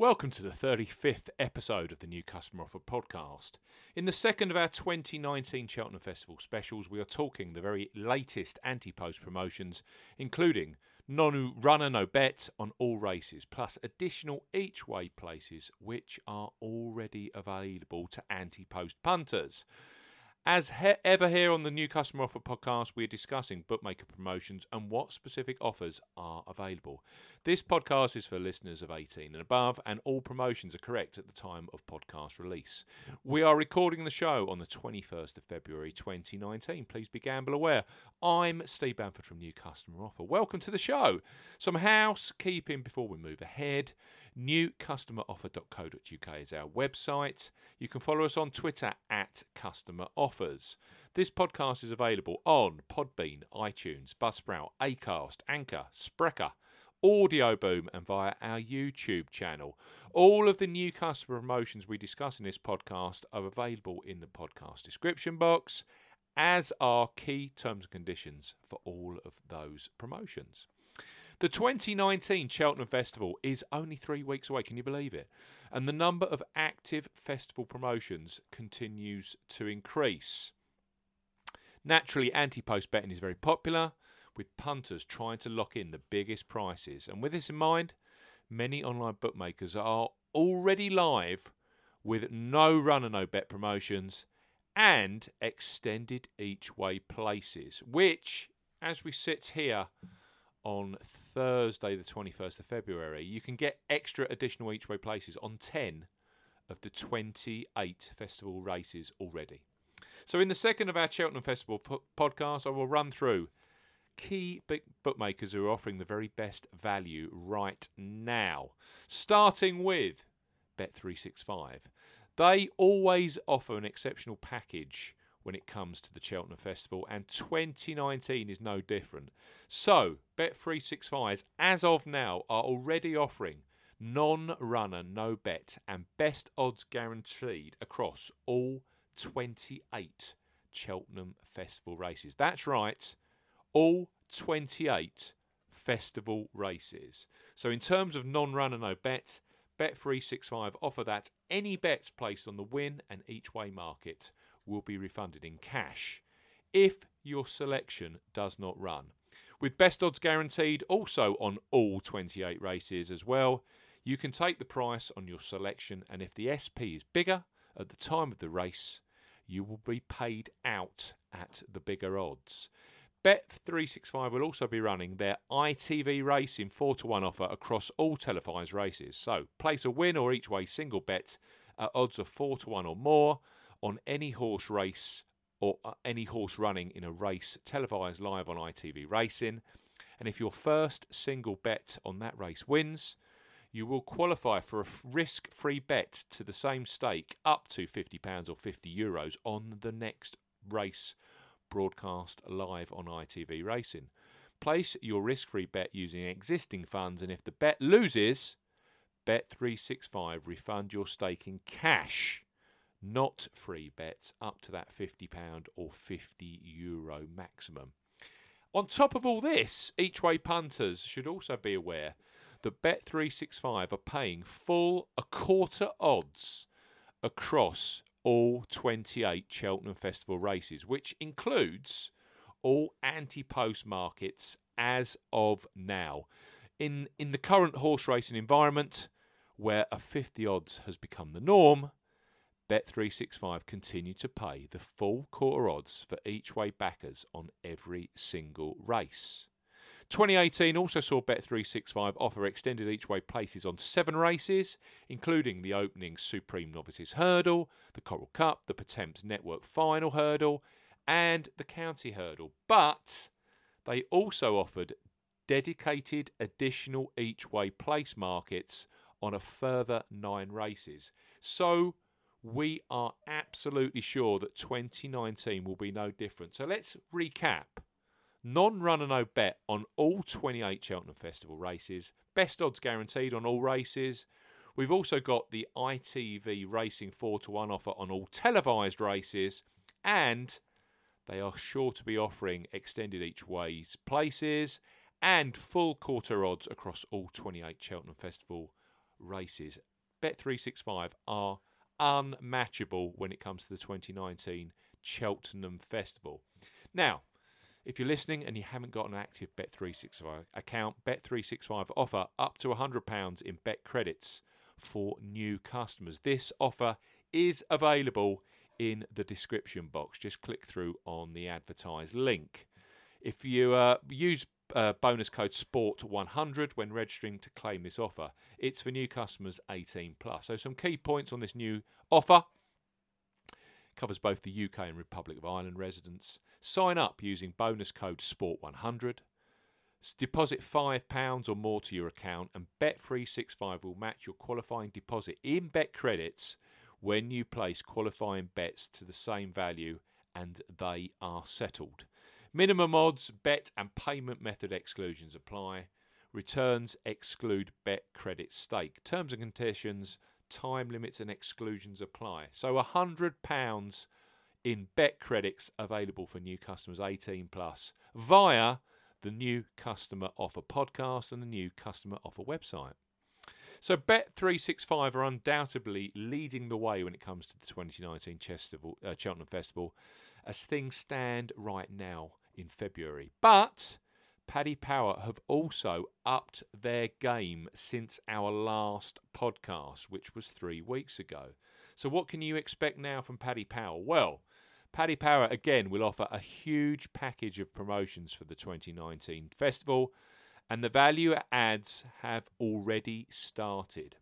Welcome to the 35th episode of the New Customer Offer podcast. In the second of our 2019 Cheltenham Festival specials, we are talking the very latest ante post promotions, including non runner no bet on all races, plus additional each way places which are already available to ante post punters. As he- ever here on the New Customer Offer podcast, we are discussing bookmaker promotions and what specific offers are available. This podcast is for listeners of 18 and above, and all promotions are correct at the time of podcast release. We are recording the show on the 21st of February 2019. Please be gamble aware. I'm Steve Bamford from New Customer Offer. Welcome to the show. Some housekeeping before we move ahead. Newcustomeroffer.co.uk is our website. You can follow us on Twitter at Customer Offers. This podcast is available on Podbean, iTunes, Buzzsprout, Acast, Anchor, Spreaker, Audio Boom, and via our YouTube channel. All of the new customer promotions we discuss in this podcast are available in the podcast description box, as are key terms and conditions for all of those promotions. The 2019 Cheltenham Festival is only three weeks away, can you believe it? And the number of active festival promotions continues to increase. Naturally, ante post betting is very popular, with punters trying to lock in the biggest prices. And with this in mind, many online bookmakers are already live with no run runner no bet promotions and extended each way places, which, as we sit here on Thursday, the 21st of February, you can get extra additional each way places on 10 of the 28 festival races already. So, in the second of our Cheltenham Festival po- podcast, I will run through key bookmakers who are offering the very best value right now, starting with Bet365. They always offer an exceptional package when it comes to the Cheltenham Festival, and 2019 is no different. So, Bet365s, as of now, are already offering non runner, no bet, and best odds guaranteed across all 28 Cheltenham Festival races. That's right, all 28 festival races. So, in terms of non runner, no bet, Bet365 offer that any bets placed on the win and each way market will be refunded in cash if your selection does not run. With best odds guaranteed also on all 28 races as well, you can take the price on your selection, and if the SP is bigger at the time of the race, you will be paid out at the bigger odds. Bet365 will also be running their ITV Racing 4 to 1 offer across all televised races. So, place a win or each way single bet at odds of 4 to 1 or more on any horse race or uh, any horse running in a race televised live on ITV Racing. And if your first single bet on that race wins, you will qualify for a risk free bet to the same stake up to £50 or 50 euros on the next race broadcast live on ITV Racing. Place your risk free bet using existing funds, and if the bet loses, Bet365 refund your stake in cash not free bets up to that £50 or 50 euro maximum. On top of all this, each way punters should also be aware that Bet365 are paying full a quarter odds across all 28 Cheltenham Festival races, which includes all ante post markets as of now. In, in the current horse racing environment, where a 50 odds has become the norm, Bet365 continue to pay the full quarter odds for each way backers on every single race. 2018 also saw Bet365 offer extended each way places on seven races, including the opening Supreme Novices Hurdle, the Coral Cup, the Pertemps Network Final Hurdle, and the County Hurdle. But they also offered dedicated additional each way place markets on a further nine races. So we are absolutely sure that 2019 will be no different. So let's recap. Non runner no bet on all 28 Cheltenham Festival races. Best odds guaranteed on all races. We've also got the ITV Racing 4 to 1 offer on all televised races. And they are sure to be offering extended each ways places and full quarter odds across all 28 Cheltenham Festival races. Bet365 are unmatchable when it comes to the 2019 Cheltenham Festival. Now, if you're listening and you haven't got an active Bet365 account, Bet365 offer up to £100 in bet credits for new customers. This offer is available in the description box. Just click through on the advertised link. If you uh, use uh, bonus code SPORT100 when registering to claim this offer, it's for new customers 18 plus. So some key points on this new offer covers both the UK and Republic of Ireland residents. Sign up using bonus code SPORT100. Deposit £5 or more to your account, and Bet365 will match your qualifying deposit in bet credits when you place qualifying bets to the same value and they are settled. Minimum odds, bet, and payment method exclusions apply. Returns exclude bet credit stake. Terms and conditions, time limits, and exclusions apply. So £100 in bet credits available for new customers 18 plus via the new customer offer podcast and the new customer offer website. So Bet365 are undoubtedly leading the way when it comes to the 2019 Festival, uh, Cheltenham Festival as things stand right now in February. But Paddy Power have also upped their game since our last podcast, which was three weeks ago. So, what can you expect now from Paddy Power? Well, Paddy Power again will offer a huge package of promotions for the 2019 festival, and the value ads have already started.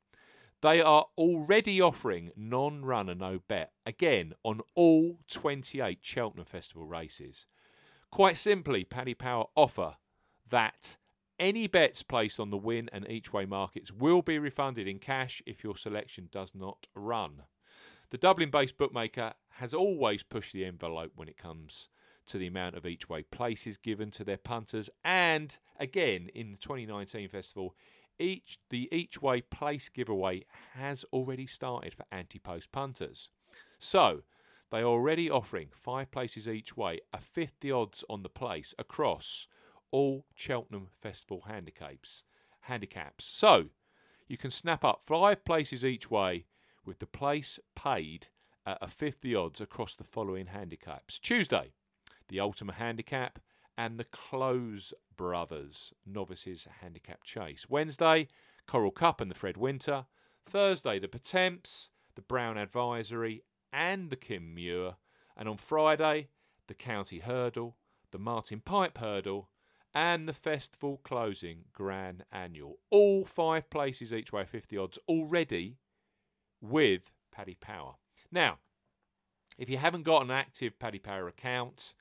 They are already offering non runner, no bet, again on all 28 Cheltenham Festival races. Quite simply, Paddy Power offer that any bets placed on the win and each way markets will be refunded in cash if your selection does not run. The Dublin based bookmaker has always pushed the envelope when it comes to the amount of each way places given to their punters. And again, in the 2019 festival, each the each way place giveaway has already started for ante post punters. So they are already offering five places each way, a 50 odds on the place across all Cheltenham Festival handicaps. Handicaps. So you can snap up five places each way with the place paid at a 50 odds across the following handicaps. Tuesday, the Ultima Handicap and the Close Brothers Novices Handicap Chase. Wednesday, Coral Cup and the Fred Winter. Thursday, the Pertemps, the Brown Advisory, and the Kim Muir. And on Friday, the County Hurdle, the Martin Pipe Hurdle, and the festival closing Grand Annual. All five places each way, 50 odds already with Paddy Power. Now, if you haven't got an active Paddy Power account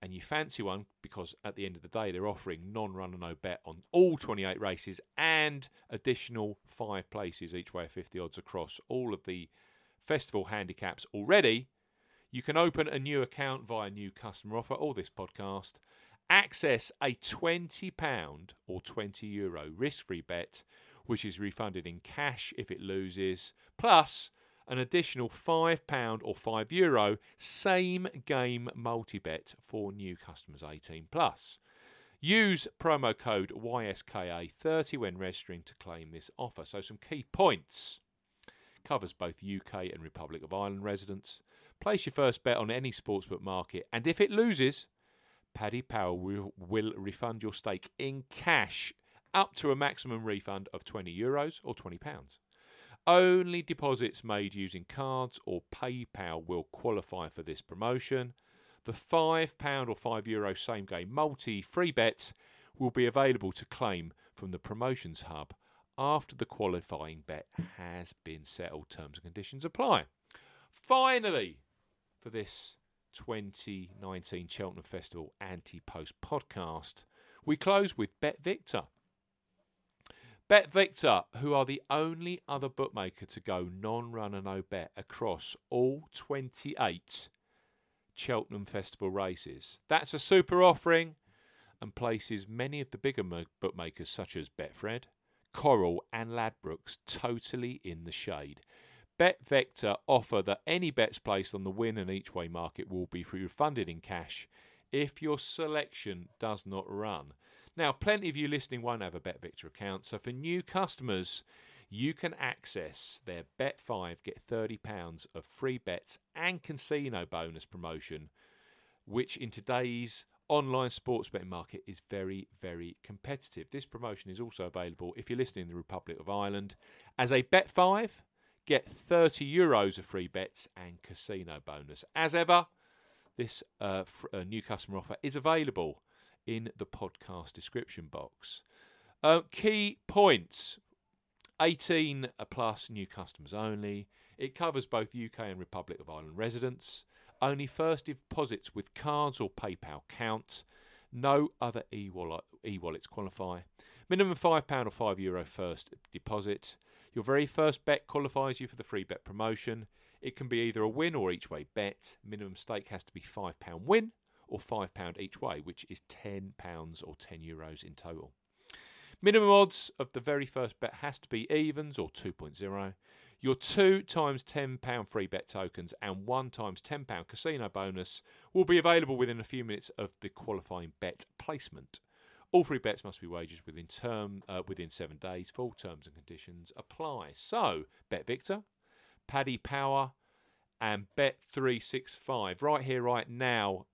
and you fancy one, because at the end of the day they're offering non run and no bet on all 28 races and additional five places each way 50 odds across all of the festival handicaps already, you can open a new account via new customer offer or this podcast. Access a £20 or €20 Euro risk free bet which is refunded in cash if it loses, plus an additional £5 or €5 Euro same game multi bet for new customers 18 plus. Use promo code YSKA30 when registering to claim this offer. So, some key points covers both UK and Republic of Ireland residents. Place your first bet on any sportsbook market, and if it loses, Paddy Power will, will refund your stake in cash up to a maximum refund of 20 euros or 20 pounds. Only deposits made using cards or PayPal will qualify for this promotion. The £5 or €5 Euro same game multi free bets will be available to claim from the promotions hub after the qualifying bet has been settled. Terms and conditions apply. Finally, for this 2019 Cheltenham Festival ante post podcast, we close with Bet Victor. Bet Victor, who are the only other bookmaker to go non runner no bet across all 28 Cheltenham Festival races. That's a super offering and places many of the bigger bookmakers such as Betfred, Coral, and Ladbrokes totally in the shade. BetVictor offer that any bets placed on the win and each way market will be refunded in cash if your selection does not run. Now, plenty of you listening won't have a BetVictor account, so for new customers, you can access their Bet5 get £30 of free bets and casino bonus promotion, which in today's online sports betting market is very, very competitive. This promotion is also available if you're listening in the Republic of Ireland. As a Bet5, get 30 euros of free bets and casino bonus. As ever, this uh, fr- uh, new customer offer is available in the podcast description box. Uh, key points 18 plus new customers only. It covers both UK and Republic of Ireland residents. Only first deposits with cards or PayPal count. No other e wallets qualify. Minimum £5 or €5 Euro first deposit. Your very first bet qualifies you for the free bet promotion. It can be either a win or each way bet. Minimum stake has to be £5 win or £5 each way, which is £10 or €10 Euros in total. Minimum odds of the very first bet has to be evens or 2.0. Your two times £10 free bet tokens and one times £10 casino bonus will be available within a few minutes of the qualifying bet placement. All free bets must be wagered within term uh, within seven days. Full terms and conditions apply. So, Bet Victor, Paddy Power, and Bet365 right here, right now.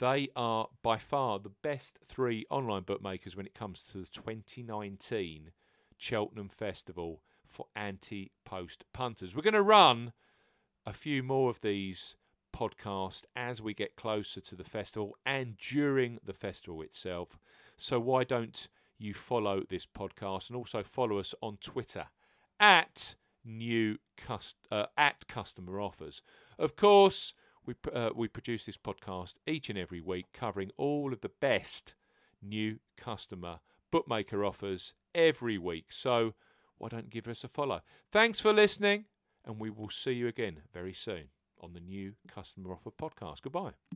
They are by far the best three online bookmakers when it comes to the 2019 Cheltenham Festival for ante post punters. We're going to run a few more of these podcasts as we get closer to the festival and during the festival itself. So why don't you follow this podcast and also follow us on Twitter at new cust- uh, at customer offers. Of course, we uh, we produce this podcast each and every week covering all of the best new customer bookmaker offers every week. So why don't give us a follow? Thanks for listening, and we will see you again very soon on the new Customer Offer Podcast. Goodbye.